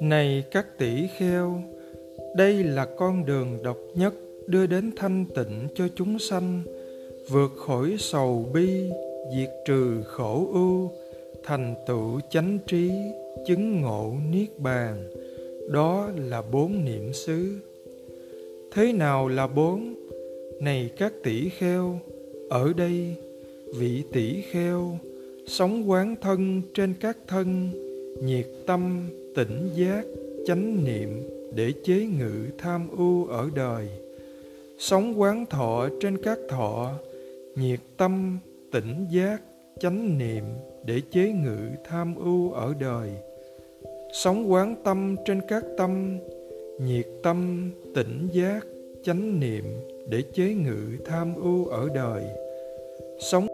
này các tỷ kheo, đây là con đường độc nhất đưa đến thanh tịnh cho chúng sanh, vượt khỏi sầu bi, diệt trừ khổ ưu, thành tựu chánh trí, chứng ngộ niết bàn. Đó là bốn niệm xứ. Thế nào là bốn? Này các tỷ kheo, ở đây vị tỷ kheo, sống quán thân trên các thân nhiệt tâm tỉnh giác chánh niệm để chế ngự tham ưu ở đời. Sống quán thọ trên các thọ, nhiệt tâm tỉnh giác chánh niệm để chế ngự tham ưu ở đời. Sống quán tâm trên các tâm, nhiệt tâm tỉnh giác chánh niệm để chế ngự tham ưu ở đời. Sống